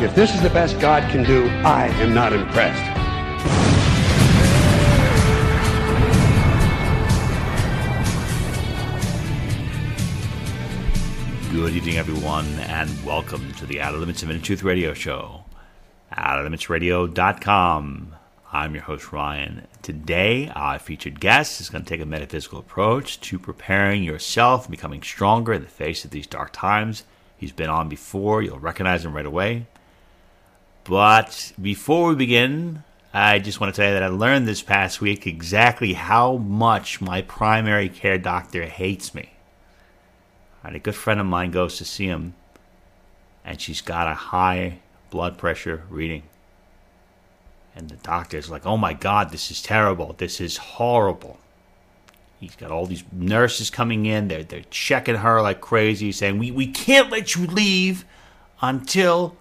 If this is the best God can do, I am not impressed. Good evening, everyone, and welcome to the Outer Limits of Inner Truth Radio Show. OuterLimitsRadio.com. I'm your host, Ryan. Today, our featured guest is going to take a metaphysical approach to preparing yourself and becoming stronger in the face of these dark times. He's been on before, you'll recognize him right away. But before we begin, I just want to tell you that I learned this past week exactly how much my primary care doctor hates me. And a good friend of mine goes to see him, and she's got a high blood pressure reading. And the doctor's like, oh my God, this is terrible. This is horrible. He's got all these nurses coming in. They're, they're checking her like crazy, saying, we, we can't let you leave until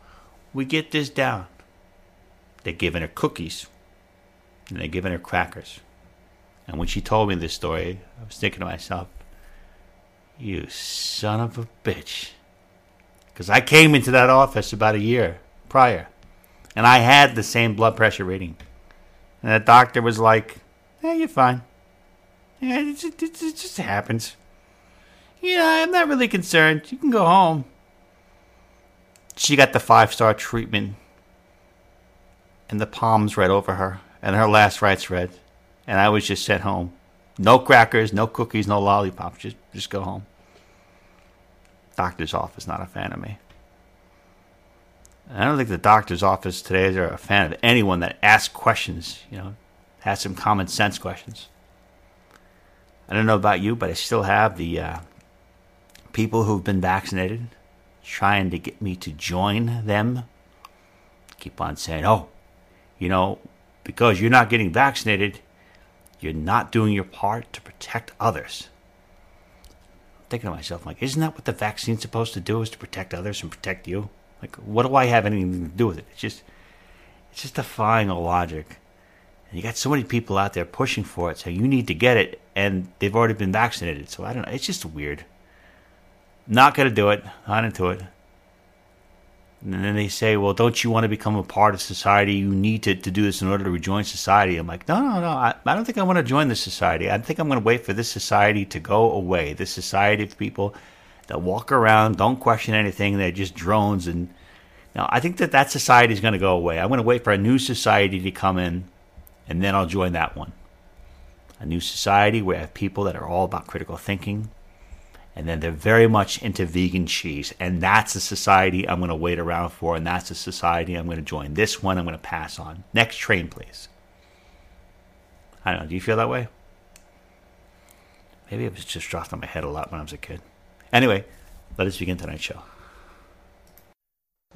we get this down. They're giving her cookies and they're giving her crackers. And when she told me this story, I was thinking to myself, you son of a bitch. Because I came into that office about a year prior and I had the same blood pressure reading. And the doctor was like, "Yeah, you're fine. Yeah, it just, it just happens. Yeah, I'm not really concerned. You can go home." She got the five star treatment, and the palms read over her, and her last rites read, and I was just sent home. No crackers, no cookies, no lollipops. Just, just go home. Doctor's office not a fan of me. I don't think the doctor's office today is a fan of anyone that asks questions, you know, has some common sense questions. I don't know about you, but I still have the uh, people who've been vaccinated trying to get me to join them. Keep on saying, oh, you know, because you're not getting vaccinated, you're not doing your part to protect others. I'm thinking to myself, like, isn't that what the vaccine's supposed to do? Is to protect others and protect you? Like, what do I have anything to do with it? It's just, it's just defying all logic. And you got so many people out there pushing for it, saying you need to get it, and they've already been vaccinated. So I don't know. It's just weird. Not gonna do it. Not into it. And then they say, well, don't you want to become a part of society? You need to, to do this in order to rejoin society. I'm like, no, no, no. I, I don't think I want to join this society. I think I'm going to wait for this society to go away. This society of people that walk around, don't question anything. They're just drones. And now I think that that society is going to go away. I'm going to wait for a new society to come in, and then I'll join that one. A new society where I have people that are all about critical thinking, and then they're very much into vegan cheese. And that's a society I'm going to wait around for, and that's a society I'm going to join. This one I'm going to pass on. Next train, please. I don't know. Do you feel that way? Maybe it was just dropped on my head a lot when I was a kid. Anyway, let us begin tonight's show.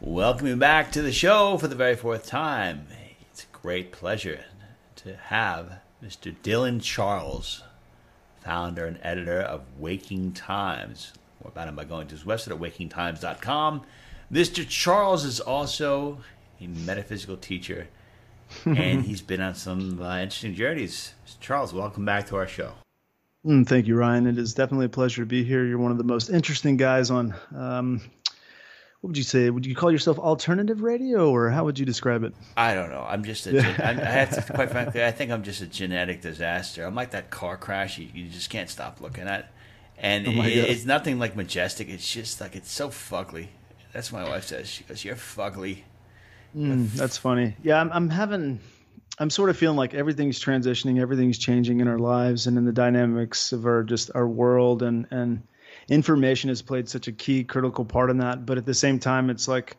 Welcome you back to the show for the very fourth time. It's a great pleasure to have Mr. Dylan Charles, founder and editor of Waking Times. More about him by going to his website at wakingtimes.com. Mr. Charles is also a metaphysical teacher, and he's been on some uh, interesting journeys. Mr. Charles, welcome back to our show. Mm, thank you, Ryan. It is definitely a pleasure to be here. You're one of the most interesting guys on. Um, what would you say? Would you call yourself alternative radio, or how would you describe it? I don't know. I'm just a. Gen- I'm, I have to, quite frankly, I think I'm just a genetic disaster. I'm like that car crash you, you just can't stop looking at, and Oh it, it's nothing like majestic. It's just like it's so fugly. That's what my wife says. She goes, "You're fugly." Mm, that's funny. Yeah, I'm, I'm having. I'm sort of feeling like everything's transitioning, everything's changing in our lives and in the dynamics of our just our world and and information has played such a key critical part in that. But at the same time, it's like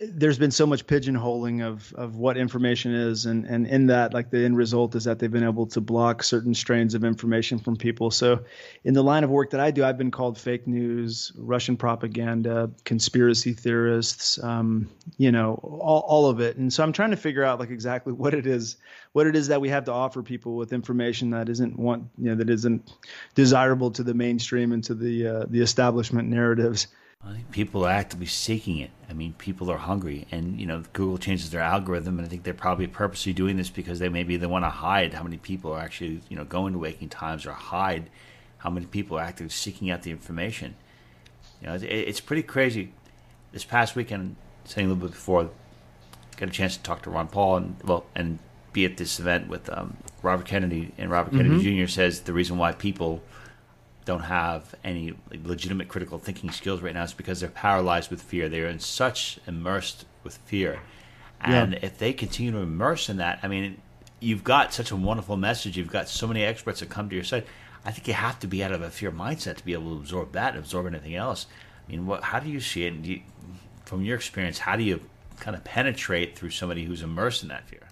there's been so much pigeonholing of of what information is and and in that like the end result is that they've been able to block certain strains of information from people. So in the line of work that i do i've been called fake news russian propaganda conspiracy theorists um, you know all, all of it. And so i'm trying to figure out like exactly what it is what it is that we have to offer people with information that isn't one you know that isn't desirable to the mainstream and to the uh, the establishment narratives I think people are actively seeking it. I mean, people are hungry, and you know, Google changes their algorithm, and I think they're probably purposely doing this because they maybe they want to hide how many people are actually you know going to waking times or hide how many people are actively seeking out the information. You know, it, it's pretty crazy. This past weekend, saying a little bit before, got a chance to talk to Ron Paul and well, and be at this event with um, Robert Kennedy, and Robert Kennedy mm-hmm. Jr. says the reason why people don't have any legitimate critical thinking skills right now is because they're paralyzed with fear. They're in such immersed with fear. And yeah. if they continue to immerse in that, I mean, you've got such a wonderful message. You've got so many experts that come to your site. I think you have to be out of a fear mindset to be able to absorb that absorb anything else. I mean, what, how do you see it? You, from your experience, how do you kind of penetrate through somebody who's immersed in that fear?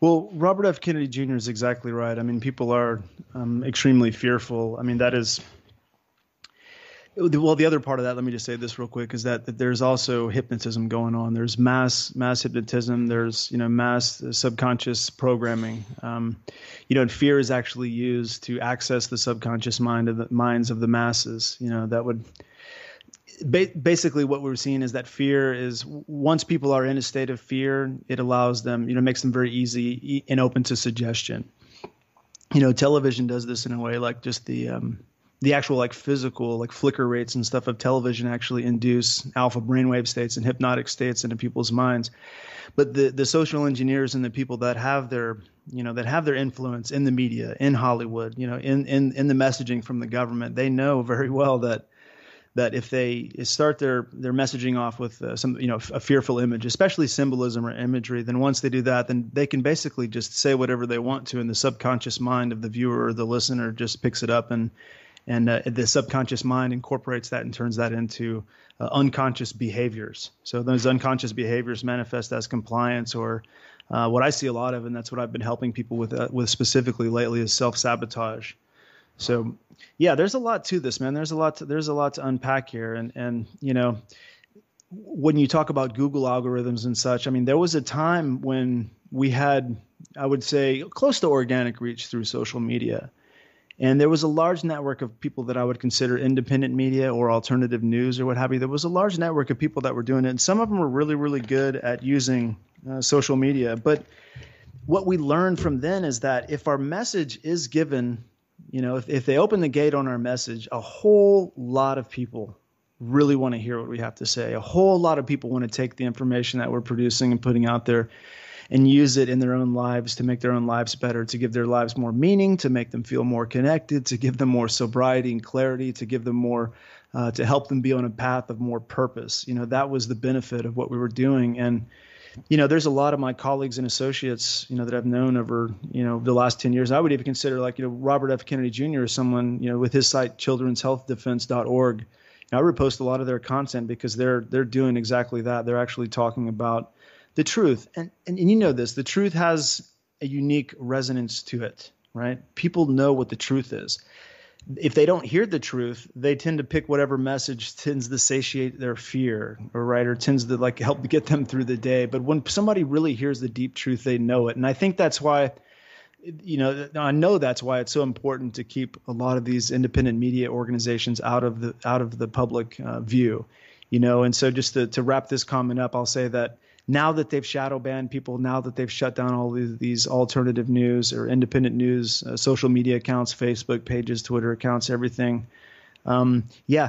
Well, Robert F. Kennedy Jr. is exactly right. I mean, people are um, extremely fearful. I mean, that is. Well, the other part of that, let me just say this real quick, is that, that there's also hypnotism going on. There's mass mass hypnotism. There's you know mass subconscious programming. Um, you know, and fear is actually used to access the subconscious mind of the minds of the masses. You know, that would basically what we're seeing is that fear is once people are in a state of fear it allows them you know makes them very easy and open to suggestion. You know television does this in a way like just the um, the actual like physical like flicker rates and stuff of television actually induce alpha brainwave states and hypnotic states into people's minds. But the the social engineers and the people that have their you know that have their influence in the media in hollywood you know in in in the messaging from the government they know very well that that if they start their their messaging off with uh, some you know a fearful image, especially symbolism or imagery, then once they do that, then they can basically just say whatever they want to, and the subconscious mind of the viewer or the listener just picks it up, and and uh, the subconscious mind incorporates that and turns that into uh, unconscious behaviors. So those unconscious behaviors manifest as compliance or uh, what I see a lot of, and that's what I've been helping people with uh, with specifically lately is self sabotage. So yeah, there's a lot to this, man. There's a lot to, there's a lot to unpack here, and and you know when you talk about Google algorithms and such, I mean there was a time when we had I would say close to organic reach through social media. And there was a large network of people that I would consider independent media or alternative news or what have you. There was a large network of people that were doing it. And some of them were really, really good at using uh, social media. But what we learned from then is that if our message is given you know, if, if they open the gate on our message, a whole lot of people really want to hear what we have to say. A whole lot of people want to take the information that we're producing and putting out there and use it in their own lives to make their own lives better, to give their lives more meaning, to make them feel more connected, to give them more sobriety and clarity, to give them more, uh, to help them be on a path of more purpose. You know, that was the benefit of what we were doing. And, you know, there's a lot of my colleagues and associates, you know, that I've known over, you know, the last 10 years. I would even consider like, you know, Robert F. Kennedy Jr. is someone, you know, with his site, children'shealthdefense.org. I repost a lot of their content because they're, they're doing exactly that. They're actually talking about the truth. And, and, and you know this, the truth has a unique resonance to it, right? People know what the truth is if they don't hear the truth, they tend to pick whatever message tends to satiate their fear, or right, or tends to like help get them through the day. But when somebody really hears the deep truth, they know it, and I think that's why, you know, I know that's why it's so important to keep a lot of these independent media organizations out of the out of the public uh, view, you know. And so, just to to wrap this comment up, I'll say that now that they've shadow banned people, now that they've shut down all these, alternative news or independent news, uh, social media accounts, Facebook pages, Twitter accounts, everything. Um, yeah,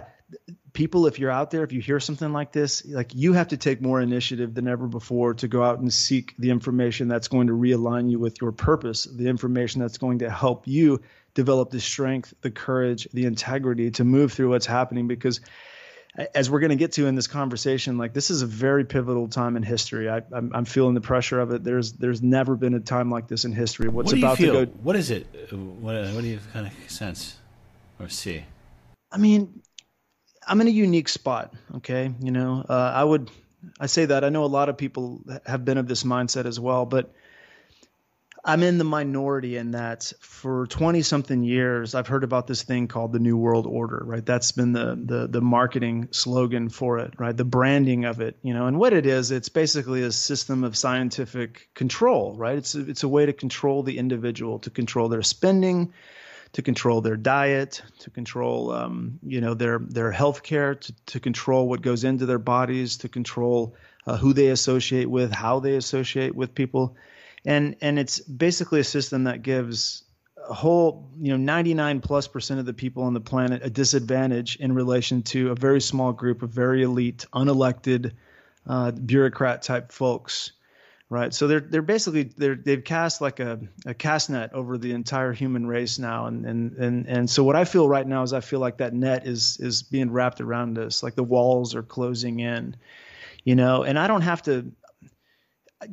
people, if you're out there, if you hear something like this, like you have to take more initiative than ever before to go out and seek the information that's going to realign you with your purpose, the information that's going to help you develop the strength, the courage, the integrity to move through what's happening because as we're going to get to in this conversation, like this is a very pivotal time in history. I, I'm, I'm feeling the pressure of it. There's there's never been a time like this in history. What's what about to go? What is it? What, what do you kind of sense or see? I mean, I'm in a unique spot. Okay, you know, uh, I would I say that I know a lot of people have been of this mindset as well, but I'm in the minority in that for 20 something years, I've heard about this thing called the New World Order, right? That's been the, the, the marketing slogan for it, right? The branding of it, you know, and what it is, it's basically a system of scientific control, right? It's a, it's a way to control the individual, to control their spending, to control their diet, to control, um, you know, their, their health care, to, to control what goes into their bodies, to control uh, who they associate with, how they associate with people and and it's basically a system that gives a whole you know 99 plus percent of the people on the planet a disadvantage in relation to a very small group of very elite unelected uh, bureaucrat type folks right? So they're they're basically they're they've cast like a, a cast net over the entire human race now. And and and and so what i feel right now is i feel like that net is is being wrapped around us like the walls are closing in you know? And i don't have to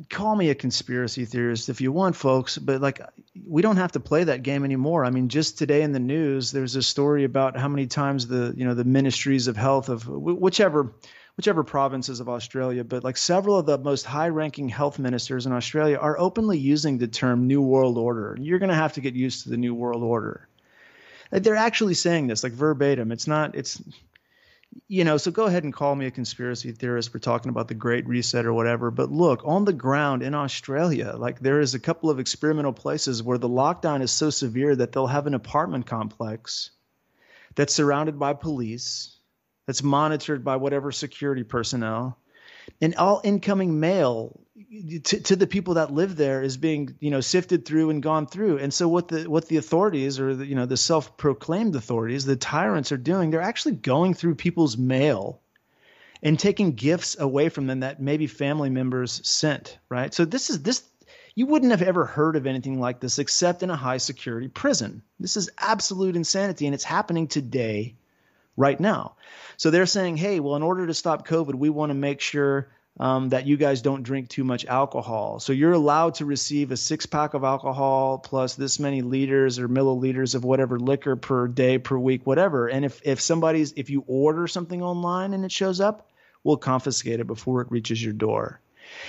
call me a conspiracy theorist if you want, folks, but like we don't have to play that game anymore. I mean, just today in the news, there's a story about how many times the you know the ministries of health of whichever whichever provinces of Australia, but like several of the most high-ranking health ministers in Australia are openly using the term New World Order. You're going to have to get used to the New World Order. Like They're actually saying this like verbatim. It's not. It's you know, so go ahead and call me a conspiracy theorist for talking about the Great Reset or whatever. But look, on the ground in Australia, like there is a couple of experimental places where the lockdown is so severe that they'll have an apartment complex that's surrounded by police, that's monitored by whatever security personnel, and all incoming mail to, to the people that live there is being you know sifted through and gone through. And so what the what the authorities or the, you know the self-proclaimed authorities the tyrants are doing they're actually going through people's mail and taking gifts away from them that maybe family members sent right? So this is this you wouldn't have ever heard of anything like this except in a high security prison. This is absolute insanity and it's happening today right now. So they're saying hey well in order to stop covid we want to make sure um, that you guys don't drink too much alcohol. So you're allowed to receive a six pack of alcohol plus this many liters or milliliters of whatever liquor per day, per week, whatever. And if, if somebody's, if you order something online and it shows up, we'll confiscate it before it reaches your door.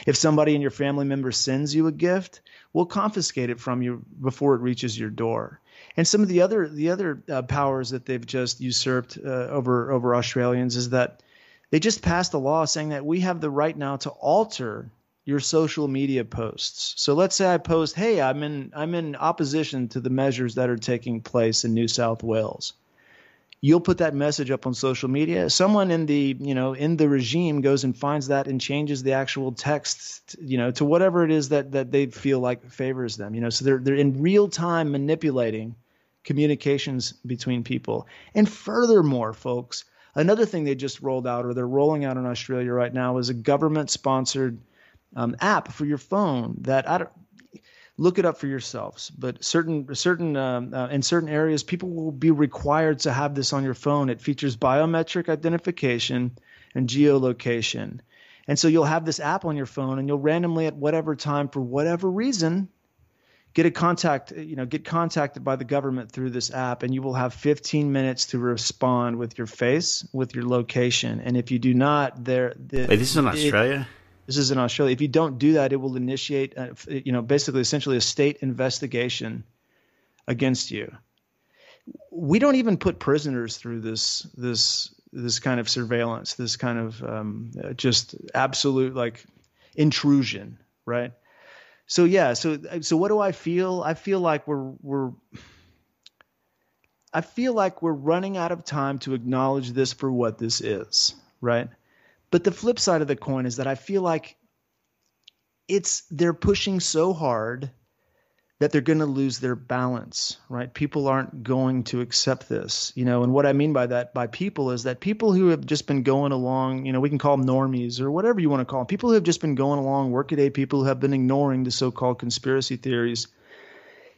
If somebody in your family member sends you a gift, we'll confiscate it from you before it reaches your door. And some of the other the other uh, powers that they've just usurped uh, over over Australians is that they just passed a law saying that we have the right now to alter your social media posts. So let's say I post, "Hey, I'm in I'm in opposition to the measures that are taking place in New South Wales." You'll put that message up on social media. Someone in the, you know, in the regime goes and finds that and changes the actual text, you know, to whatever it is that that they feel like favors them, you know. So they're they're in real time manipulating communications between people. And furthermore, folks, Another thing they just rolled out, or they're rolling out in Australia right now, is a government-sponsored um, app for your phone that I don't look it up for yourselves. But certain certain um, uh, in certain areas, people will be required to have this on your phone. It features biometric identification and geolocation, and so you'll have this app on your phone, and you'll randomly at whatever time, for whatever reason, get a contact you know get contacted by the government through this app and you will have 15 minutes to respond with your face with your location. And if you do not there the, Wait, this is in australia? It, this is in australia. If you don't do that it will initiate a, you know basically essentially a state investigation against you. We don't even put prisoners through this this this kind of surveillance this kind of um, just absolute like intrusion right so yeah, so uh, so what do I feel? I feel like we're we're I feel like we're running out of time to acknowledge this for what this is, right? But the flip side of the coin is that I feel like it's they're pushing so hard that they're going to lose their balance, right? People aren't going to accept this, you know. And what I mean by that, by people, is that people who have just been going along, you know, we can call them normies or whatever you want to call them, people who have just been going along, workaday people who have been ignoring the so-called conspiracy theories.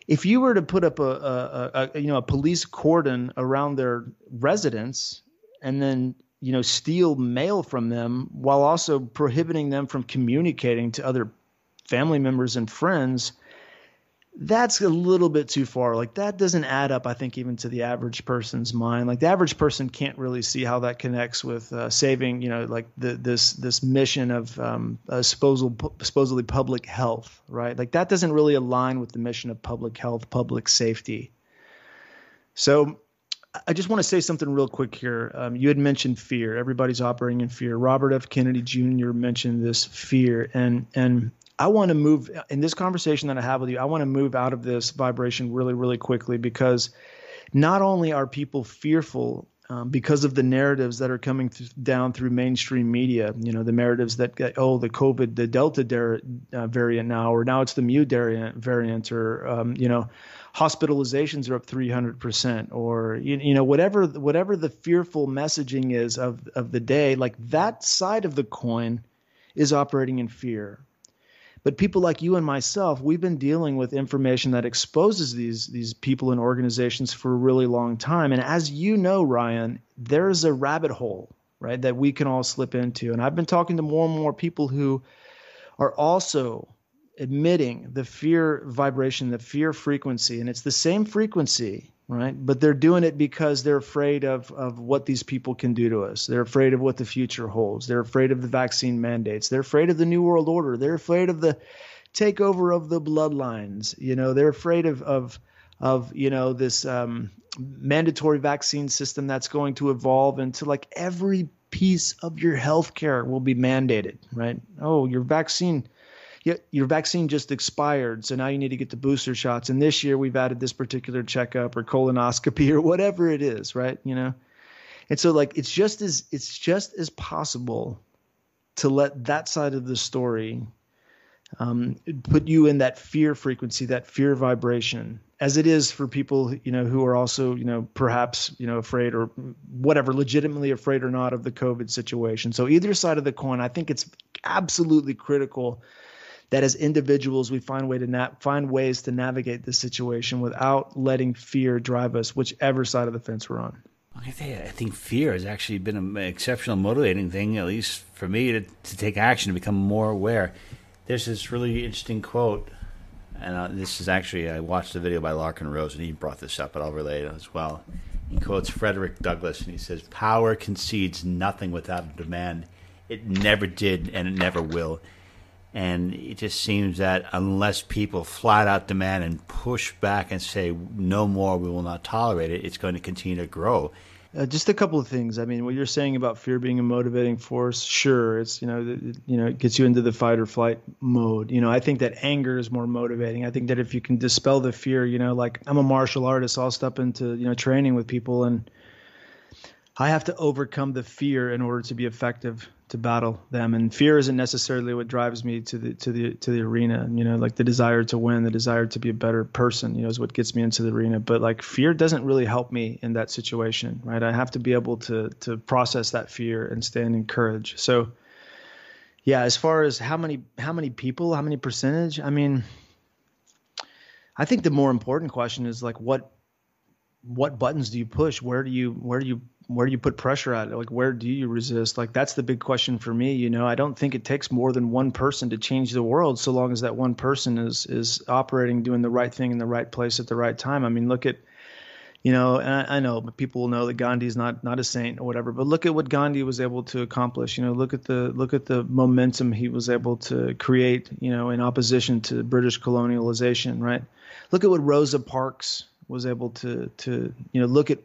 If you were to put up a, a, a you know a police cordon around their residence and then you know, steal mail from them while also prohibiting them from communicating to other family members and friends that's a little bit too far. Like that doesn't add up, I think, even to the average person's mind. Like the average person can't really see how that connects with uh, saving, you know, like the, this this mission of um, uh, supposedly, supposedly public health, right? Like that doesn't really align with the mission of public health, public safety. So I just want to say something real quick here. Um, you had mentioned fear. Everybody's operating in fear. Robert F. Kennedy Jr. mentioned this fear, and and I want to move in this conversation that I have with you. I want to move out of this vibration really, really quickly because not only are people fearful um, because of the narratives that are coming th- down through mainstream media, you know, the narratives that oh, the COVID, the Delta der- uh, variant now, or now it's the Mu variant, variant or, um, you know, hospitalizations are up 300% or, you, you know, whatever, whatever the fearful messaging is of, of the day, like that side of the coin is operating in fear but people like you and myself, we've been dealing with information that exposes these these people and organizations for a really long time. And as you know, Ryan, there's a rabbit hole, right, that we can all slip into. And I've been talking to more and more people who are also admitting the fear vibration, the fear frequency, and it's the same frequency right? But they're doing it because they're afraid of of what these people can do to us. They're afraid of what the future holds. They're afraid of the vaccine mandates. They're afraid of the new world order. They're afraid of the takeover of the bloodlines. You know, they're afraid of of of you know this um, mandatory vaccine system that's going to evolve into like every piece of your healthcare will be mandated, right? Oh, your vaccine your vaccine just expired, so now you need to get the booster shots. And this year we've added this particular checkup or colonoscopy or whatever it is, right? You know, and so like it's just as it's just as possible to let that side of the story um, put you in that fear frequency, that fear vibration, as it is for people you know who are also you know perhaps you know afraid or whatever, legitimately afraid or not of the COVID situation. So either side of the coin, I think it's absolutely critical that as individuals we find way to na- find ways to navigate this situation without letting fear drive us whichever side of the fence we're on. I think fear has actually been an exceptional motivating thing, at least for me, to, to take action, to become more aware. There's this really interesting quote, and uh, this is actually, I watched a video by Larken Rose, and he brought this up, but I'll relate it as well. He quotes Frederick Douglass, and he says, Power concedes nothing without a demand. It never did, and it never will. And it just seems that unless people flat out demand and push back and say, no more, we will not tolerate it, it's going to continue to grow. Uh, just a couple of things. I mean, what you're saying about fear being a motivating force, sure, it's you know, it, you know, it gets you into the fight or flight mode. You know, I think that anger is more motivating. I think that if you can dispel the fear, you know, like I'm a martial artist, I'll step into you know training with people and I have to overcome the fear in order to be effective to battle them. And fear isn't necessarily what drives me to the to the to the arena. You know like the desire to win the desire to be a better person you know is what gets me into the arena. But like fear doesn't really help me in that situation right? I have to be able to to process that fear and stand in courage. So yeah as far as how many how many people how many percentage i mean i think the more important question is like what what buttons do you push? Where do you where do you where do you put pressure at? Like, where do you resist? Like, that's the big question for me. You know, I don't think it takes more than one person to change the world, so long as that one person is is operating, doing the right thing in the right place at the right time. I mean, look at, you know, and I, I know people will know that Gandhi is not not a saint or whatever, but look at what Gandhi was able to accomplish. You know, look at the look at the momentum he was able to create. You know, in opposition to British colonialization, right? Look at what Rosa Parks was able to to you know look at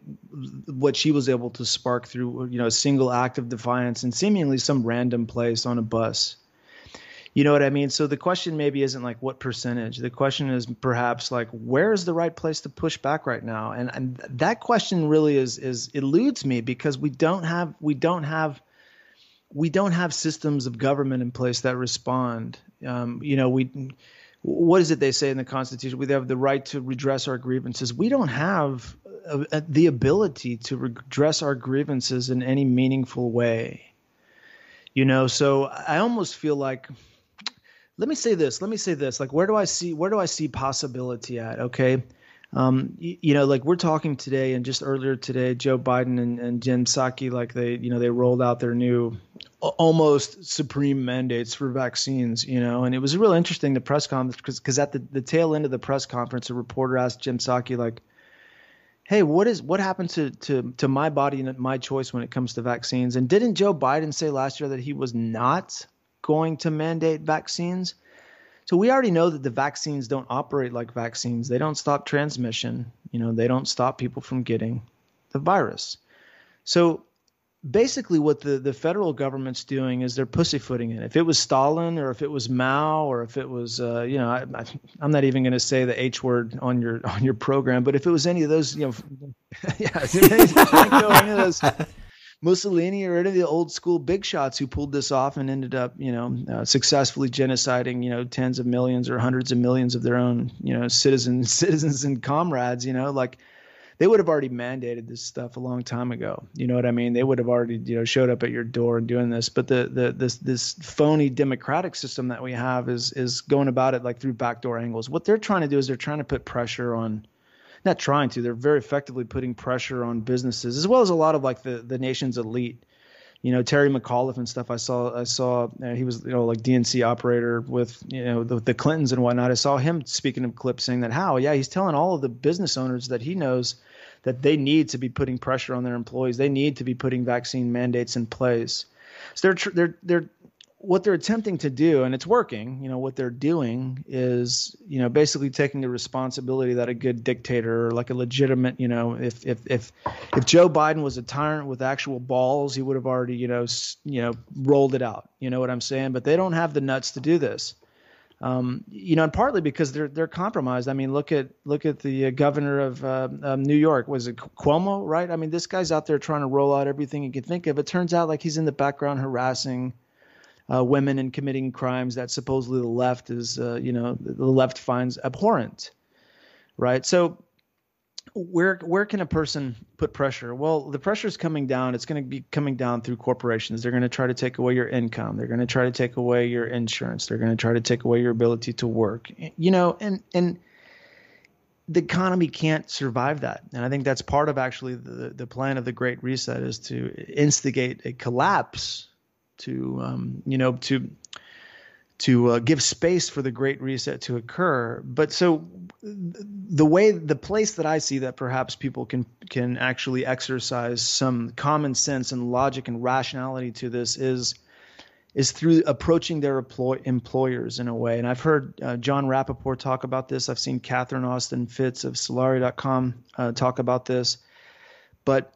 what she was able to spark through you know a single act of defiance in seemingly some random place on a bus. You know what i mean? So the question maybe isn't like what percentage. The question is perhaps like where is the right place to push back right now? And, and that question really is is eludes me because we don't have we don't have we don't have systems of government in place that respond. Um, you know we what is it they say in the Constitution? We have the right to redress our grievances. We don't have uh, the ability to redress our grievances in any meaningful way. You know, so I almost feel like let me say this let me say this like where do i see where do i see possibility at okay Um, you, you, know, like we're talking today, and just earlier today, Joe Biden and, and Jen Psaki, like they, you know, they rolled out their new almost supreme mandates for vaccines, you know, and it was real interesting the press conference because because at the, the tail end of the press conference, a reporter asked Jen Psaki like, "Hey, what is what happened to to to my body and my choice when it comes to vaccines?" And didn't Joe Biden say last year that he was not going to mandate vaccines? So we already know that the vaccines don't operate like vaccines. They don't stop transmission. You know, they don't stop people from getting the virus. So basically what the, the federal government's doing is they're pussyfooting it. If it was Stalin or if it was Mao or if it was, uh, you know, I, am not even going to say the H word on your on your program, but if it was any of those, you know, yeah, any of those Mussolini or any of the old school big shots who pulled this off and ended up, you know, uh, successfully genociding, you know, tens of millions or hundreds of millions of their own, you know, citizens, citizens and comrades, you know, like they would have already mandated this stuff a long time ago. You know what I mean? They would have already, you know, showed up at your door and doing this. But the the this this phony democratic system that we have is is going about it like through backdoor angles. What they're trying to do is they're trying to put pressure on not trying to, they're very effectively putting pressure on businesses as well as a lot of like the, the nation's elite. You know, Terry McAuliffe and stuff. I saw, I saw uh, he was, you know, like DNC operator with, you know, the, the Clintons and whatnot. I saw him speaking of clips saying that how, yeah, he's telling all of the business owners that he knows that they need to be putting pressure on their employees. They need to be putting vaccine mandates in place. So they're they're they're what they're attempting to do, and it's working, you know, what they're doing is, you know, basically taking the responsibility that a good dictator or like a legitimate, you know, if if if if Joe Biden was a tyrant with actual balls, he would have already, you know, you know, rolled it out. You know what I'm saying? But they don't have the nuts to do this. Um, you know, and partly because they're they're compromised. I mean, look at look at the uh, governor of uh, um, New York. Was it Cuomo? Right? I mean, this guy's out there trying to roll out everything he can think of. It turns out like he's in the background harassing uh, women and committing crimes that supposedly the left is, uh, you know, the left finds abhorrent, right? So where where can a person put pressure? Well, the pressure is coming down. It's going to be coming down through corporations. They're going to try to take away your income. They're going to try to take away your insurance. They're going to try to take away your ability to work. You know, and and the economy can't survive that. And I think that's part of actually the the plan of the Great Reset is to instigate a collapse to um, you know to to uh, give space for the great reset to occur. But so the way the place that i see that perhaps people can can actually exercise some common sense and logic and rationality to this is is through approaching their employ, employers in a way. And i've heard uh, jon rappoport talk about this. I've seen catherine austin Fitts of solari.com uh, talk about this. But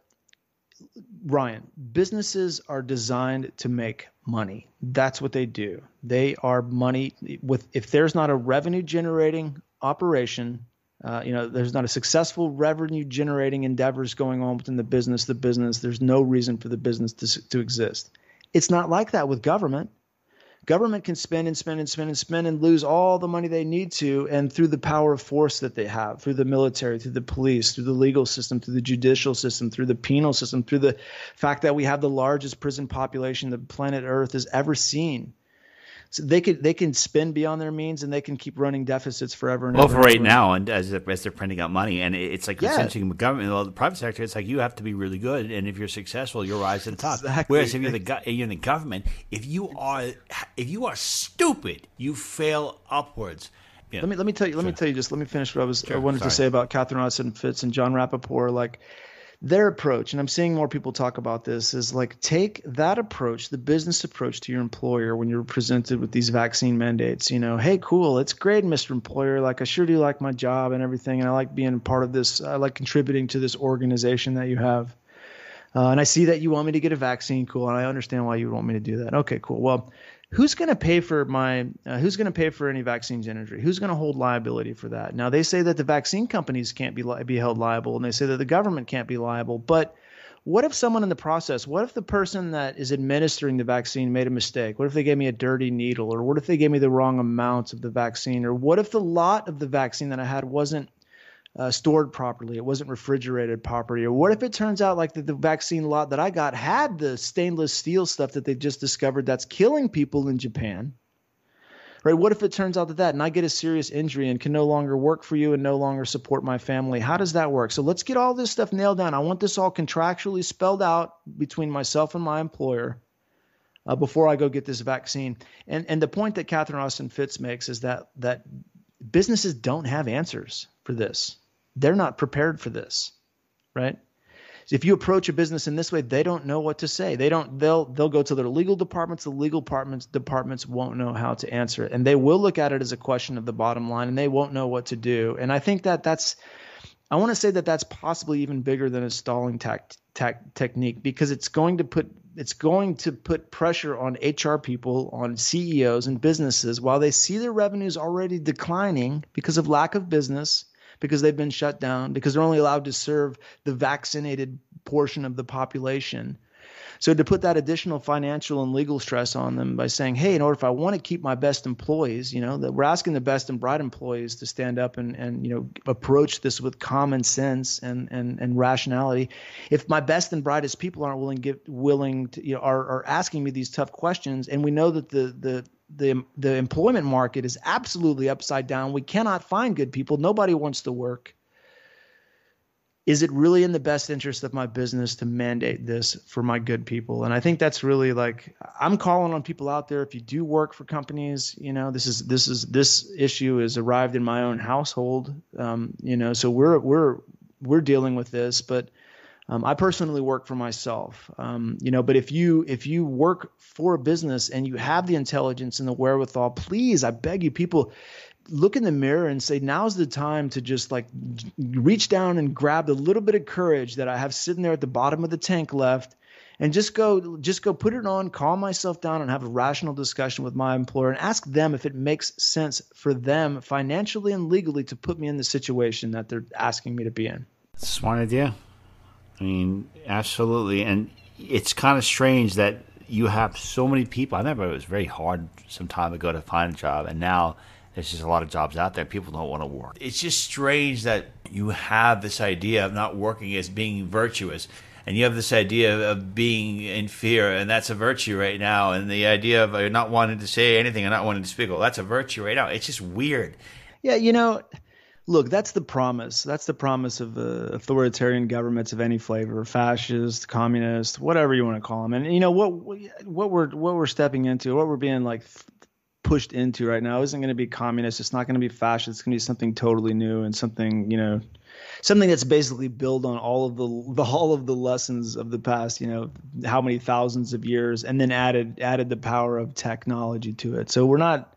Ryan, businesses are designed to make money. That's what they do. They are money with if there's not a revenue generating operation, uh, you know, there's not a successful revenue generating endeavors going on within the business, the business, there's no reason for the business to, to exist. It's not like that with government. Government can spend and spend and spend and spend and lose all the money they need to, and through the power of force that they have, through the military, through the police, through the legal system, through the judicial system, through the penal system, through the fact that we have the largest prison population the planet Earth has ever seen so they could they can spend beyond their means and they can keep running deficits forever and well, ever. for right now, and as as they're printing out money, and it's like yeah. essentially government, well, the private sector, it's like you have to be really good, and if you're successful, you'll rise to the top. Exactly. Whereas if you're the you're in the government, if you are if you are stupid, you fail upwards. Yeah. Let me let me tell you. Let sure. me tell you. Just let me finish what I was sure. I wanted Sorry. to say about Catherine Austin Fitts and Jon Rappoport. Like their approach, and I'm seeing more people talk about this, is like take that approach, the business approach to your employer when you're presented with these vaccine mandates. You know, hey, cool, it's great, Mr. Employer. Like, I sure do like my job and everything, and I like being part of this. I like contributing to this organization that you have. Uh, and I see that you want me to get a vaccine, cool, and I understand why you would want me to do that. Okay, cool. Well, who's going to pay for my uh, who's going to pay for any vaccines injury who's going to hold liability for that? Now they say that the vaccine companies can't be li- be held liable and they say that the government can't be liable but what if someone in the process what if the person that is administering the vaccine made a mistake? What if they gave me a dirty needle or what if they gave me the wrong amounts of the vaccine or what if the lot of the vaccine that i had wasn't uh, stored properly. It wasn't refrigerated properly. Or what if it turns out like the, the vaccine lot that I got had the stainless steel stuff that they just discovered that's killing people in Japan? right? What if it turns out that that and I get a serious injury and can no longer work for you and no longer support my family? How does that work? So let's get all this stuff nailed down. I want this all contractually spelled out between myself and my employer uh, before I go get this vaccine. And and the point that Catherine Austin Fitts makes is that that businesses don't have answers for this. They're not prepared for this, right? if you approach a business in this way, they don't know what to say. They don't. They'll they'll go to their legal departments. The legal departments departments won't know how to answer it, and they will look at it as a question of the bottom line, and they won't know what to do. And I think that that's. I want to say that that's possibly even bigger than a stalling tac- tac- technique because it's going to put it's going to put pressure on HR people, on CEOs and businesses while they see their revenues already declining because of lack of business because they've been shut down, because they're only allowed to serve the vaccinated portion of the population. So to put that additional financial and legal stress on them by saying, hey, in order if I want to keep my best employees, you know, that we're asking the best and bright employees to stand up and, and you know approach this with common sense and and, and rationality. If my best and brightest people aren't willing get willing to you know are, are asking me these tough questions, and we know that the the the the employment market is absolutely upside down. We cannot find good people. Nobody wants to work. Is it really in the best interest of my business to mandate this for my good people? And I think that's really like I'm calling on people out there. If you do work for companies, you know this is this is this issue has arrived in my own household. Um, you know, so we're we're we're dealing with this, but um, I personally work for myself, um, you know. But if you if you work for a business and you have the intelligence and the wherewithal, please, I beg you, people, look in the mirror and say, now's the time to just like reach down and grab the little bit of courage that I have sitting there at the bottom of the tank left, and just go just go put it on, calm myself down, and have a rational discussion with my employer and ask them if it makes sense for them financially and legally to put me in the situation that they're asking me to be in. Smart idea. I mean, absolutely. And it's kind of strange that you have so many people. I remember it was very hard some time ago to find a job, and now there's just a lot of jobs out there. People don't want to work. It's just strange that you have this idea of not working as being virtuous. And you have this idea of being in fear, and that's a virtue right now. And the idea of uh, not wanting to say anything and not wanting to speak, well, that's a virtue right now. It's just weird. Yeah, you know, look, that's the promise. That's the promise of uh, authoritarian governments of any flavor, fascist, communist, whatever you want to call them. And you know what what we're what we're stepping into, what we're being like pushed into right now isn't going to be communist. It's not going to be fascist. It's going to be something totally new and something you know, something that's basically built on all of the, the all of the lessons of the past. You know, how many thousands of years, and then added added the power of technology to it. So we're not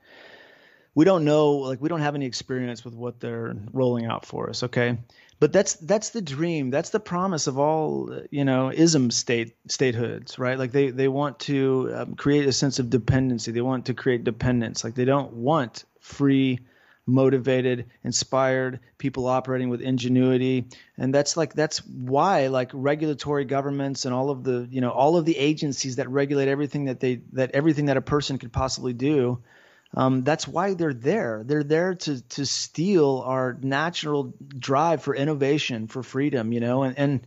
we don't know like we don't have any experience with what they're rolling out for us okay? But that's that's the dream. That's the promise of all you know ism state statehoods right? Like they they want to um, create a sense of dependency. They want to create dependence. Like they don't want free motivated inspired people operating with ingenuity. And that's like that's why like regulatory governments and all of the you know all of the agencies that regulate everything that they that everything that a person could possibly do um, that's why they're there. They're there to to steal our natural drive for innovation, for freedom, you know. And, and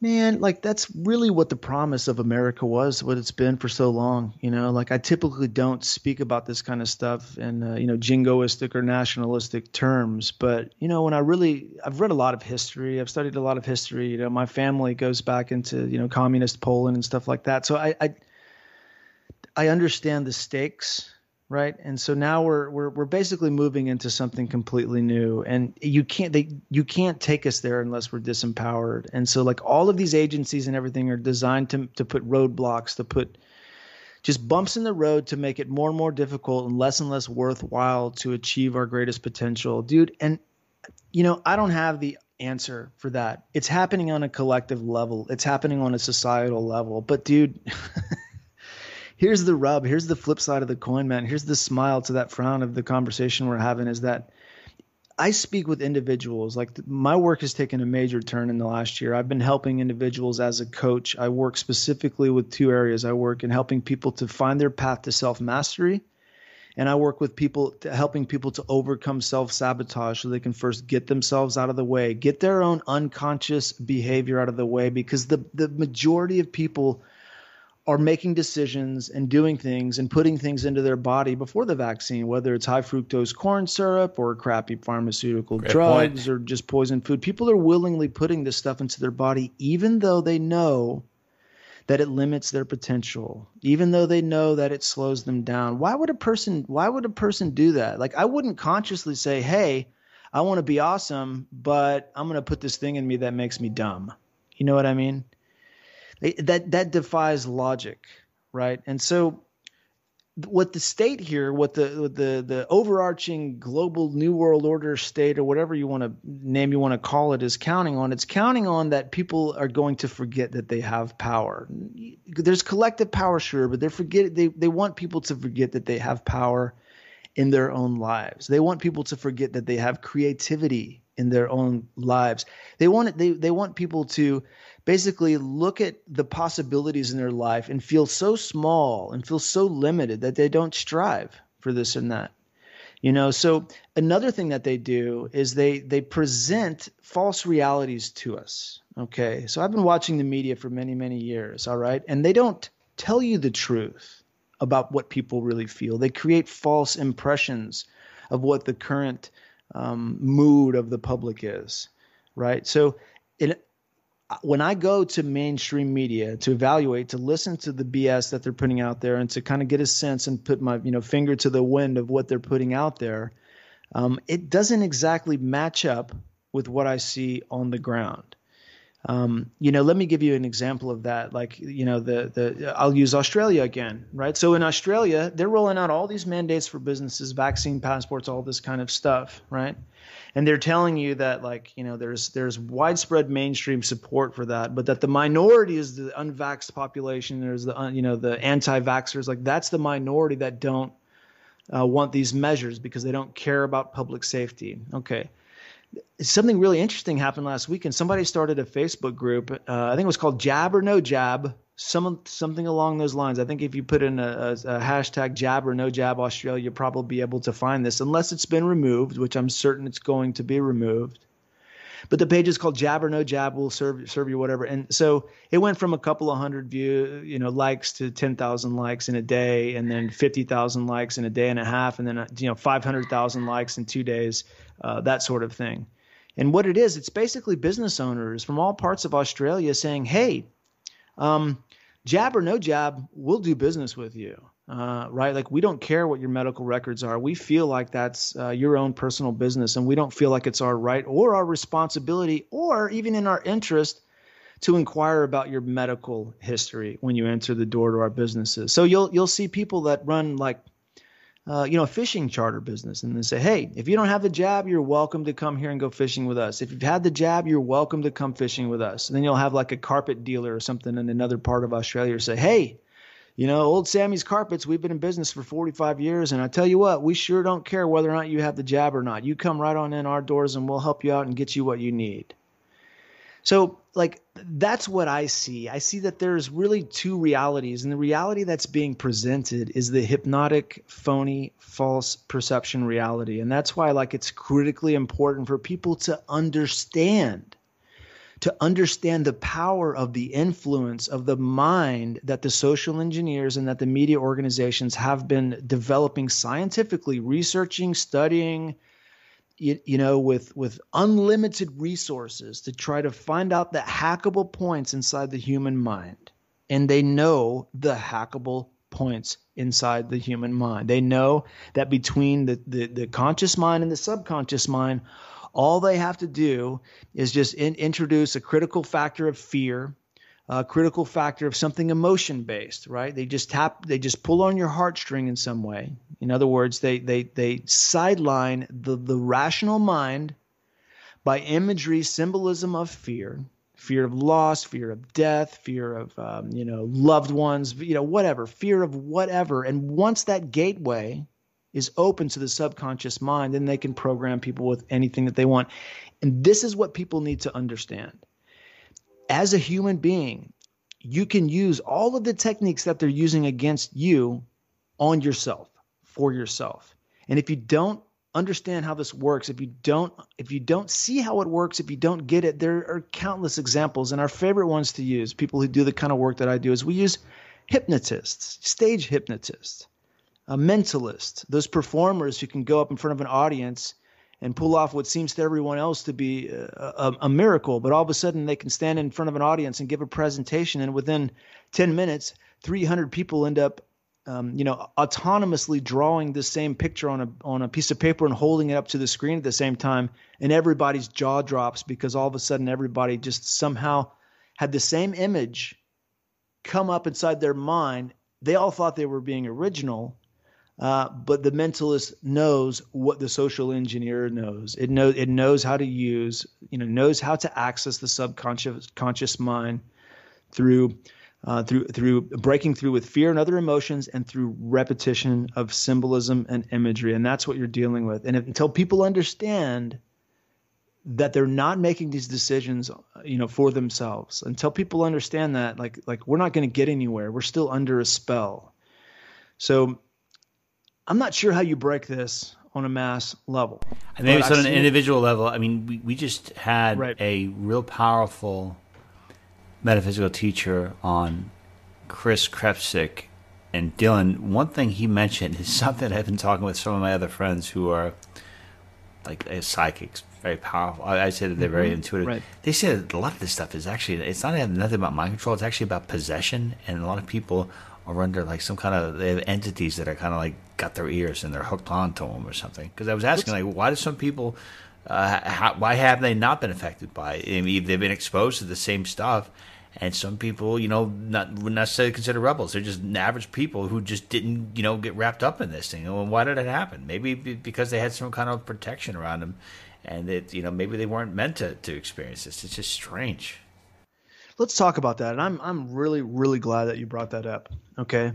man, like that's really what the promise of America was, what it's been for so long, you know. Like I typically don't speak about this kind of stuff in uh, you know jingoistic or nationalistic terms, but you know when I really I've read a lot of history, I've studied a lot of history. You know, my family goes back into you know communist Poland and stuff like that, so I, I I understand the stakes right? And so now we're we're we're basically moving into something completely new. And you can't they you can't take us there unless we're disempowered. And so like all of these agencies and everything are designed to to put roadblocks to put just bumps in the road to make it more and more difficult and less and less worthwhile to achieve our greatest potential. Dude and you know i don't have the answer for that. It's happening on a collective level. It's happening on a societal level. But dude here's the rub. Here's the flip side of the coin, man. Here's the smile to that frown of the conversation we're having is that I speak with individuals. Like my work has taken a major turn in the last year. I've been helping individuals as a coach. I work specifically with two areas. I work in helping people to find their path to self mastery. And I work with people to helping people to overcome self sabotage so they can first get themselves out of the way, get their own unconscious behavior out of the way, because the, the majority of people are making decisions and doing things and putting things into their body before the vaccine, whether it's high fructose corn syrup or crappy pharmaceutical Great drugs point. or just poison food. People are willingly putting this stuff into their body, even though they know that it limits their potential, even though they know that it slows them down. Why would a person why would a person do that? Like I wouldn't consciously say, "Hey, I want to be awesome, but I'm going to put this thing in me that makes me dumb." You know what I mean? That that defies logic, right? And so what the state here, what the the the overarching global new world order state or whatever you want to name you want to call it is counting on, it's counting on that people are going to forget that they have power. There's collective power, sure, but they're forget they they want people to forget that they have power in their own lives. They want people to forget that they have creativity in their own lives. They want they they want people to basically look at the possibilities in their life and feel so small and feel so limited that they don't strive for this and that you know? So another thing that they do is they they present false realities to us okay? So i've been watching the media for many many years all right? And they don't tell you the truth about what people really feel. They create false impressions of what the current um, mood of the public is right? So in when I go to mainstream media to evaluate, to listen to the BS that they're putting out there, and to kind of get a sense and put my you know finger to the wind of what they're putting out there, um, it doesn't exactly match up with what I see on the ground. Um, you know, let me give you an example of that. Like, you know, the the I'll use Australia again, right? So in Australia, they're rolling out all these mandates for businesses, vaccine passports, all this kind of stuff, right? and they're telling you that like you know there's there's widespread mainstream support for that but that the minority is the unvaxxed population there's the you know the anti-vaxxers like that's the minority that don't uh, want these measures because they don't care about public safety okay something really interesting happened last week and somebody started a facebook group uh, i think it was called jab or no jab some something along those lines. I think if you put in a, a, a, hashtag jab or no jab Australia, you'll probably be able to find this, unless it's been removed, which I'm certain it's going to be removed. But the page is called Jab or No Jab. Will serve serve you whatever. And so it went from a couple of hundred view, you know, likes to ten thousand likes in a day, and then fifty thousand likes in a day and a half, and then you know five hundred thousand likes in two days, uh, that sort of thing. And what it is, it's basically business owners from all parts of Australia saying, "Hey, um, jab or no jab, we'll do business with you. Uh, right? Like we don't care what your medical records are. We feel like that's uh, your own personal business, and we don't feel like it's our right or our responsibility or even in our interest to inquire about your medical history when you enter the door to our businesses. So you'll you'll see people that run like uh, you know, a fishing charter business and then say, hey, if you don't have the jab, you're welcome to come here and go fishing with us. If you've had the jab, you're welcome to come fishing with us. And then you'll have like a carpet dealer or something in another part of Australia say, hey, you know, old Sammy's carpets, we've been in business for 45 years. And I tell you what, we sure don't care whether or not you have the jab or not. You come right on in our doors and we'll help you out and get you what you need. So, like, that's what I see. I see that there's really two realities, and the reality that's being presented is the hypnotic, phony, false perception reality. And that's why, like, it's critically important for people to understand to understand the power of the influence of the mind that the social engineers and that the media organizations have been developing scientifically, researching, studying, you, you know with with unlimited resources to try to find out the hackable points inside the human mind. And they know the hackable points inside the human mind. They know that between the, the, the conscious mind and the subconscious mind all they have to do is just in, introduce a critical factor of fear a critical factor of something emotion based, right? They just tap, they just pull on your heartstring in some way. In other words, they they they sideline the the rational mind by imagery, symbolism of fear, fear of loss, fear of death, fear of um, you know loved ones, you know whatever, fear of whatever. And once that gateway is open to the subconscious mind, then they can program people with anything that they want. And this is what people need to understand as a human being, you can use all of the techniques that they're using against you on yourself, for yourself. And if you don't understand how this works, if you don't if you don't see how it works, if you don't get it, there are countless examples and our favorite ones to use, people who do the kind of work that I do is we use hypnotists, stage hypnotists, a mentalist, those performers who can go up in front of an audience and pull off what seems to everyone else to be a, a, a, miracle, but all of a sudden they can stand in front of an audience and give a presentation, and within 10 minutes, 300 people end up, um, you know, autonomously drawing the same picture on a on a piece of paper and holding it up to the screen at the same time, and everybody's jaw drops because all of a sudden everybody just somehow had the same image come up inside their mind. They all thought they were being original, uh, but the mentalist knows what the social engineer knows. It knows it knows how to use, you know, knows how to access the subconscious conscious mind through uh, through through breaking through with fear and other emotions, and through repetition of symbolism and imagery. And that's what you're dealing with. And if, until people understand that they're not making these decisions, you know, for themselves, until people understand that, like like we're not going to get anywhere. We're still under a spell. So I'm not sure how you break this on a mass level. And maybe it's on an individual level. I mean, we, we just had right. a real powerful metaphysical teacher on Chris Krebsick and Dylan. One thing he mentioned is something I've been talking with some of my other friends who are like psychics, very powerful. I, I say that they're mm-hmm. very intuitive. Right. They say that a lot of this stuff is actually it's not nothing about mind control. It's actually about possession, and a lot of people are under like some kind of they have entities that are kind of like got their ears and they're hooked onto them or something. Because I was asking like, why do some people, uh, how, why have they not been affected by it? I mean, they've been exposed to the same stuff, and some people, you know, not would necessarily consider rebels. They're just average people who just didn't, you know, get wrapped up in this thing. And why did it happen? Maybe because they had some kind of protection around them, and that you know maybe they weren't meant to to experience this. It's just strange let's talk about that. And I'm I'm really really glad that you brought that up. Okay,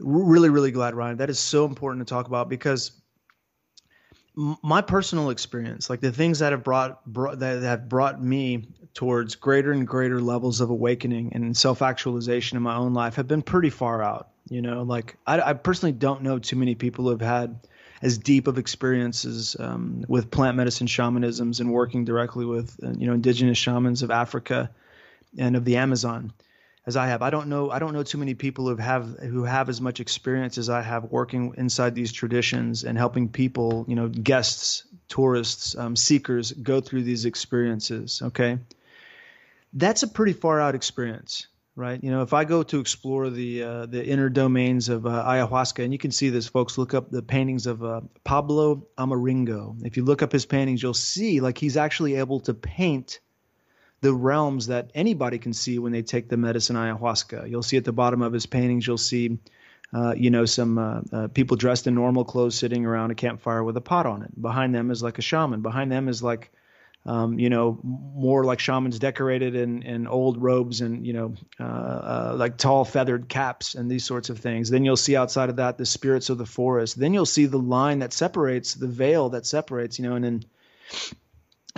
really really glad, Ryan. That is so important to talk about because my personal experience, like the things that have brought, brought that have brought me towards greater and greater levels of awakening and self actualization in my own life, have been pretty far out. You know, like I, I personally don't know too many people who have had as deep of experiences um, with plant medicine shamanisms and working directly with uh, you know indigenous shamans of Africa and of the Amazon as I have. I don't know I don't know too many people who have who have as much experience as I have working inside these traditions and helping people, you know, guests, tourists, um, seekers go through these experiences. Okay, that's a pretty far out experience, right? You know, if I go to explore the uh, the inner domains of uh, ayahuasca, and you can see this, folks, look up the paintings of uh, Pablo Amaringo. If you look up his paintings, you'll see like he's actually able to paint the realms that anybody can see when they take the medicine ayahuasca. You'll see at the bottom of his paintings, you'll see, uh, you know, some uh, uh, people dressed in normal clothes sitting around a campfire with a pot on it. Behind them is like a shaman. Behind them is like, um, you know, more like shamans decorated in, in old robes and, you know, uh, uh, like tall feathered caps and these sorts of things. Then you'll see outside of that the spirits of the forest. Then you'll see the line that separates, the veil that separates, you know, and then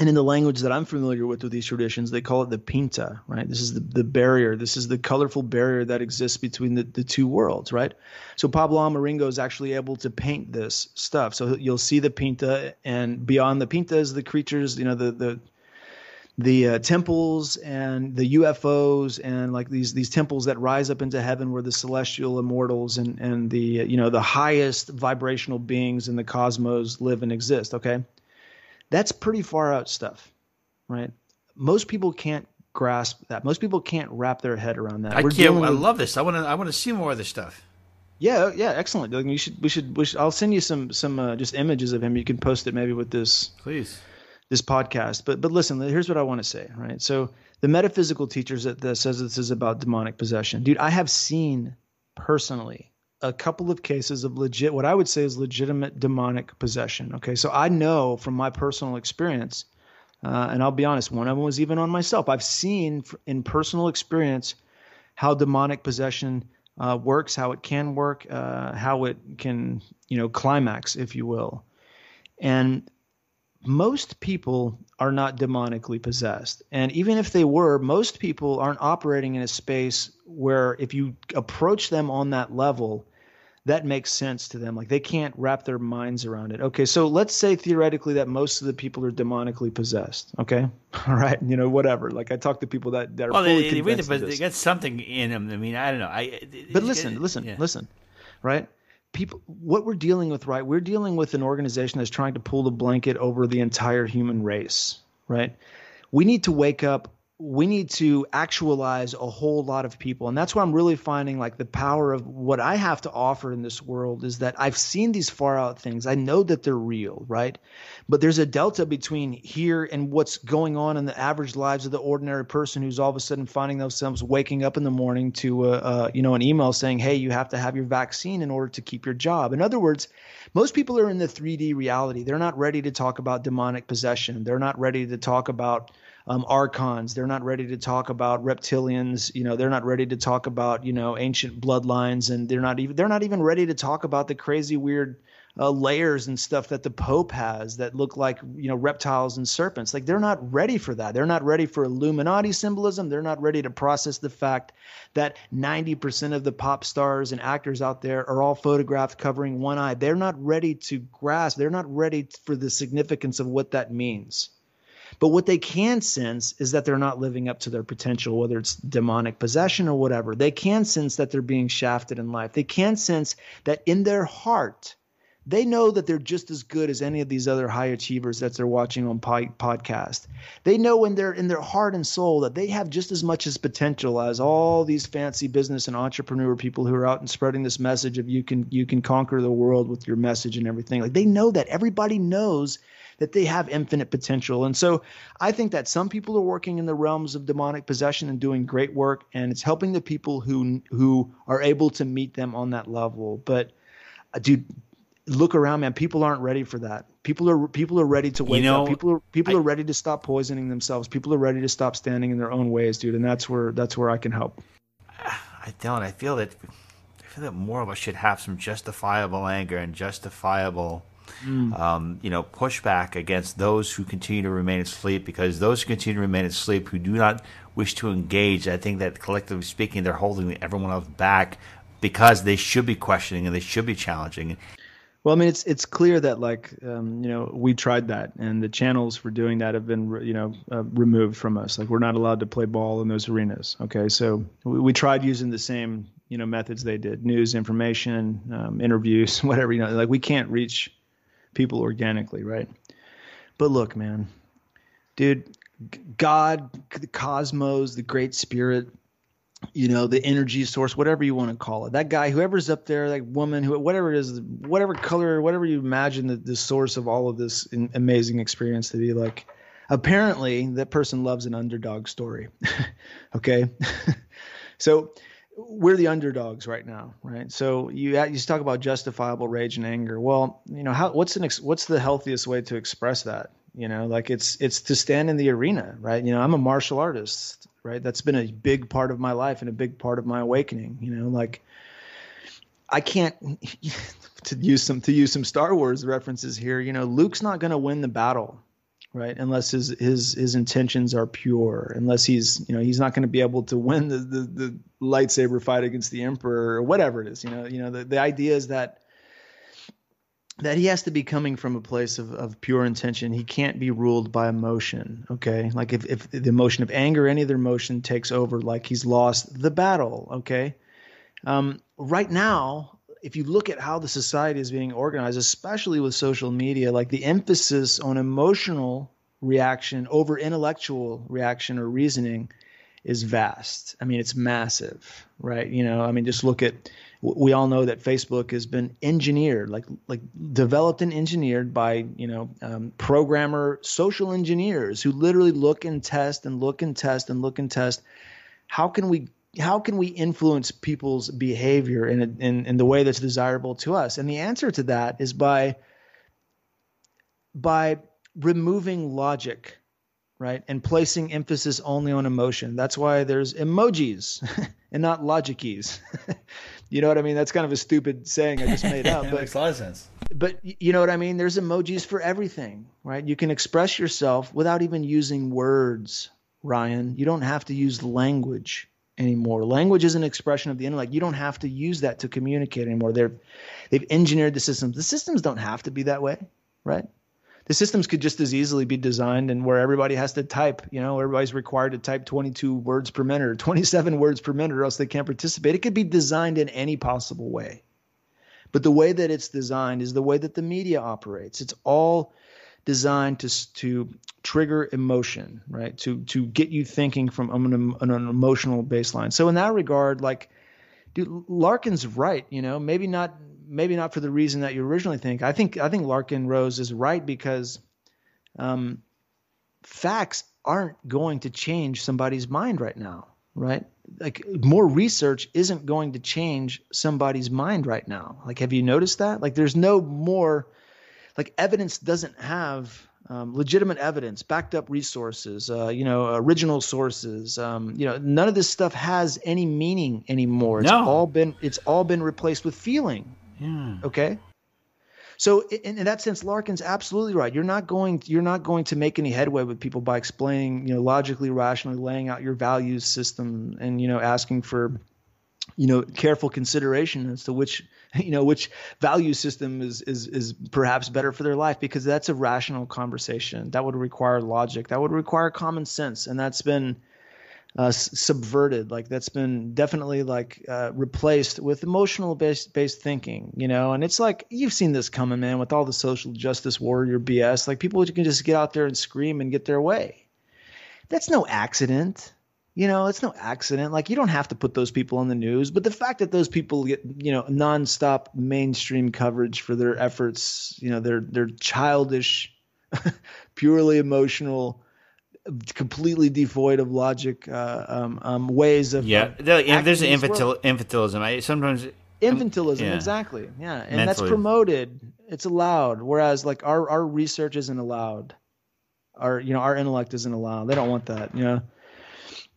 and in the language that I'm familiar with with these traditions, they call it the pinta, right? This is the, the barrier. This is the colorful barrier that exists between the, the two worlds, right? So Pablo Amaringo is actually able to paint this stuff. So you'll see the pinta, and beyond the pinta is the creatures, you know, the the the uh, temples and the UFOs and like these these temples that rise up into heaven where the celestial immortals and and the you know the highest vibrational beings in the cosmos live and exist. Okay that's pretty far out stuff, right? Most people can't grasp that. Most people can't wrap their head around that. I We're can't. I love this. I want to. I want to see more of this stuff. Yeah, yeah, excellent. You should. We should. We should I'll send you some some uh, just images of him. You can post it maybe with this. Please. This podcast, but but listen. Here's what I want to say. Right. So the metaphysical teachers that, that says this is about demonic possession, dude. I have seen personally a couple of cases of legit, what I would say is legitimate demonic possession. Okay, so I know from my personal experience, uh, and I'll be honest, one of them was even on myself. I've seen in personal experience how demonic possession uh, works, how it can work, uh, how it can, you know, climax, if you will. And most people are not demonically possessed. And even if they were, most people aren't operating in a space where if you approach them on that level, that makes sense to them. Like they can't wrap their minds around it. Okay, so let's say theoretically that most of the people are demonically possessed. Okay, all right, you know whatever. Like I talk to people that that are well, fully they, convinced they, but they got something in them. I mean, I don't know. I But listen, listen, yeah. listen, right? People, what we're dealing with, right? We're dealing with an organization that's trying to pull the blanket over the entire human race, right? We need to wake up. We need to actualize a whole lot of people. And that's why I'm really finding like the power of what I have to offer in this world is that I've seen these far out things. I know that they're real, right? But there's a delta between here and what's going on in the average lives of the ordinary person who's all of a sudden finding themselves waking up in the morning to, uh, uh, you know, an email saying, "Hey, you have to have your vaccine in order to keep your job." In other words, most people are in the 3D reality. They're not ready to talk about demonic possession. They're not ready to talk about um, archons. They're not ready to talk about reptilians. You know, they're not ready to talk about you know ancient bloodlines, and they're not even they're not even ready to talk about the crazy weird uh, layers and stuff that the Pope has that look like you know reptiles and serpents. Like they're not ready for that. They're not ready for Illuminati symbolism. They're not ready to process the fact that 90% of the pop stars and actors out there are all photographed covering one eye. They're not ready to grasp. They're not ready for the significance of what that means. But what they can sense is that they're not living up to their potential, whether it's demonic possession or whatever. They can sense that they're being shafted in life. They can sense that in their heart, they know that they're just as good as any of these other high achievers that they're watching on po- podcast. They know in their in their heart and soul that they have just as much as potential as all these fancy business and entrepreneur people who are out and spreading this message of you can you can conquer the world with your message and everything. Like they know that everybody knows that they have infinite potential. And so I think that some people are working in the realms of demonic possession and doing great work and it's helping the people who who are able to meet them on that level. But uh, dude look around man people aren't ready for that people are people are ready to wake know, up people are people I- are ready to stop poisoning themselves people are ready to stop standing in their own ways dude and that's where that's where i can help I don't. I feel that I feel that more of us should have some justifiable anger and justifiable, um, you know, pushback against those who continue to remain asleep. Because those who continue to remain asleep, who do not wish to engage, I think that collectively speaking, they're holding everyone else back because they should be questioning and they should be challenging. Well, I mean, it's it's clear that like um, you know we tried that, and the channels for doing that have been you know uh, removed from us. Like we're not allowed to play ball in those arenas. Okay, so we, we tried using the same you know methods they did: news, information, um, interviews, whatever. You know, like we can't reach people organically, right? But look, man, dude, God, the cosmos, the Great Spirit, you know, the energy source, whatever you want to call it. That guy, whoever's up there, that woman, who, whatever it is, whatever color, whatever you imagine the, the source of all of this in, amazing experience to be like, apparently that person loves an underdog story. okay. so we're the underdogs right now, right? So you you talk about justifiable rage and anger. Well, you know, how what's an ex, what's the healthiest way to express that? You know, like it's it's to stand in the arena, right? You know, I'm a martial artist, right? That's been a big part of my life and a big part of my awakening. You know, like I can't to use some to use some Star Wars references here. You know, Luke's not going to win the battle, right? Unless his his his intentions are pure. Unless he's you know he's not going to be able to win the, the the lightsaber fight against the Emperor or whatever it is. You know, you know the the idea is that that he has to be coming from a place of, of pure intention. He can't be ruled by emotion. Okay. Like if, if the emotion of anger, any other emotion takes over, like he's lost the battle. Okay. Um, right now, if you look at how the society is being organized, especially with social media, like the emphasis on emotional reaction over intellectual reaction or reasoning is vast. I mean, it's massive, right? You know, I mean, just look at we all know that Facebook has been engineered, like like developed and engineered by you know um, programmer social engineers who literally look and test and look and test and look and test. How can we how can we influence people's behavior in, a, in in the way that's desirable to us? And the answer to that is by by removing logic right? And placing emphasis only on emotion. That's why there's emojis and not logickies. you know what I mean? That's kind of a stupid saying I just made up. it but, makes a lot of sense. but you know what I mean? There's emojis for everything, right? You can express yourself without even using words, Ryan. You don't have to use language anymore. Language is an expression of the intellect. You don't have to use that to communicate anymore. They're they've engineered the systems. The systems don't have to be that way, right? The systems could just as easily be designed and where everybody has to type, you know, everybody's required to type 22 words per minute or 27 words per minute or else they can't participate. It could be designed in any possible way. But the way that it's designed is the way that the media operates. It's all designed to to trigger emotion, right? To to get you thinking from an, an emotional baseline. So in that regard, like, dude, Larken's right. You know, maybe not maybe not for the reason that you originally think. I think I think Larken Rose is right because um, facts aren't going to change somebody's mind right now, right? like more research isn't going to change somebody's mind right now. Like, have you noticed that? Like, there's no more, like, evidence doesn't have um, legitimate evidence, backed up resources, uh, you know, original sources. Um, you know, none of this stuff has any meaning anymore. It's no. all been it's all been replaced with feeling. Yeah. Okay. So in, in, that sense, Larken's absolutely right. You're not going you're not going to make any headway with people by explaining, you know, logically, rationally, laying out your values system, and you know, asking for, you know, careful consideration as to which you know which value system is is is perhaps better for their life because that's a rational conversation that would require logic that would require common sense and that's been uh, subverted. Like that's been definitely like uh, replaced with emotional based based thinking, you know. And it's like you've seen this coming, man, with all the social justice warrior BS. Like people can just get out there and scream and get their way. That's no accident. You know, it's no accident. Like you don't have to put those people on the news, but the fact that those people get, you know, nonstop mainstream coverage for their efforts, you know, their their childish, purely emotional, completely devoid of logic uh, um, um, ways of yeah. Of there's infantil- infantilism. I sometimes infantilism yeah. exactly yeah, and Mentally. that's promoted. It's allowed, whereas like our our research isn't allowed. Our you know our intellect isn't allowed. They don't want that. You know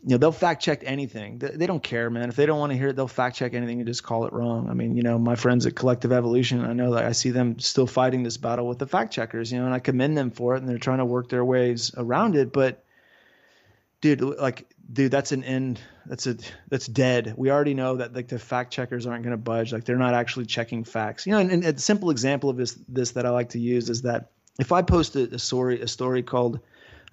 you know, they'll fact check anything. They, don't care, man. If they don't want to hear it, they'll fact check anything and just call it wrong. I mean, you know, my friends at Collective Evolution, I know that I see them still fighting this battle with the fact checkers, you know, and I commend them for it and they're trying to work their ways around it. But dude, like, dude, that's an end. That's a, that's dead. We already know that like the fact checkers aren't going to budge. Like they're not actually checking facts, you know, and, and a simple example of this, this that I like to use is that if I post a, a story, a story called,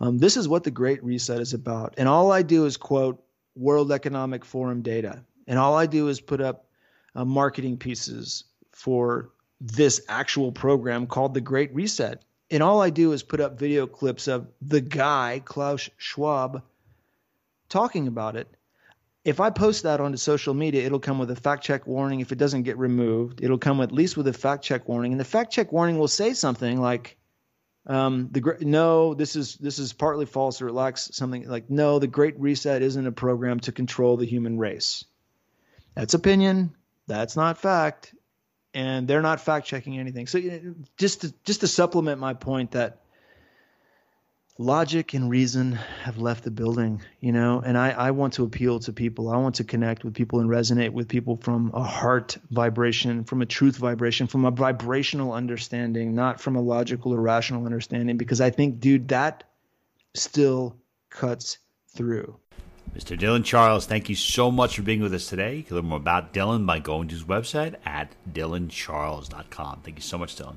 um, this is what the Great Reset is about. And all I do is quote World Economic Forum data. And all I do is put up uh, marketing pieces for this actual program called the Great Reset. And all I do is put up video clips of the guy, Klaus Schwab, talking about it. If I post that onto social media, it'll come with a fact check warning. If it doesn't get removed, it'll come at least with a fact check warning. And the fact check warning will say something like, um, the no, this is this is partly false or it lacks something like no, the Great Reset isn't a program to control the human race. That's opinion. That's not fact, and they're not fact checking anything. So just to, just to supplement my point that logic and reason have left the building, you know, and I, I want to appeal to people. I want to connect with people and resonate with people from a heart vibration, from a truth vibration, from a vibrational understanding, not from a logical or rational understanding, because I think, dude, that still cuts through. Mr. Dylan Charles, thank you so much for being with us today. You can learn more about Dylan by going to his website at dylancharles.com. Thank you so much, Dylan.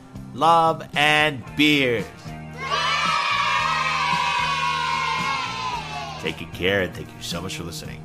love, and beers. Take good care and thank you so much for listening.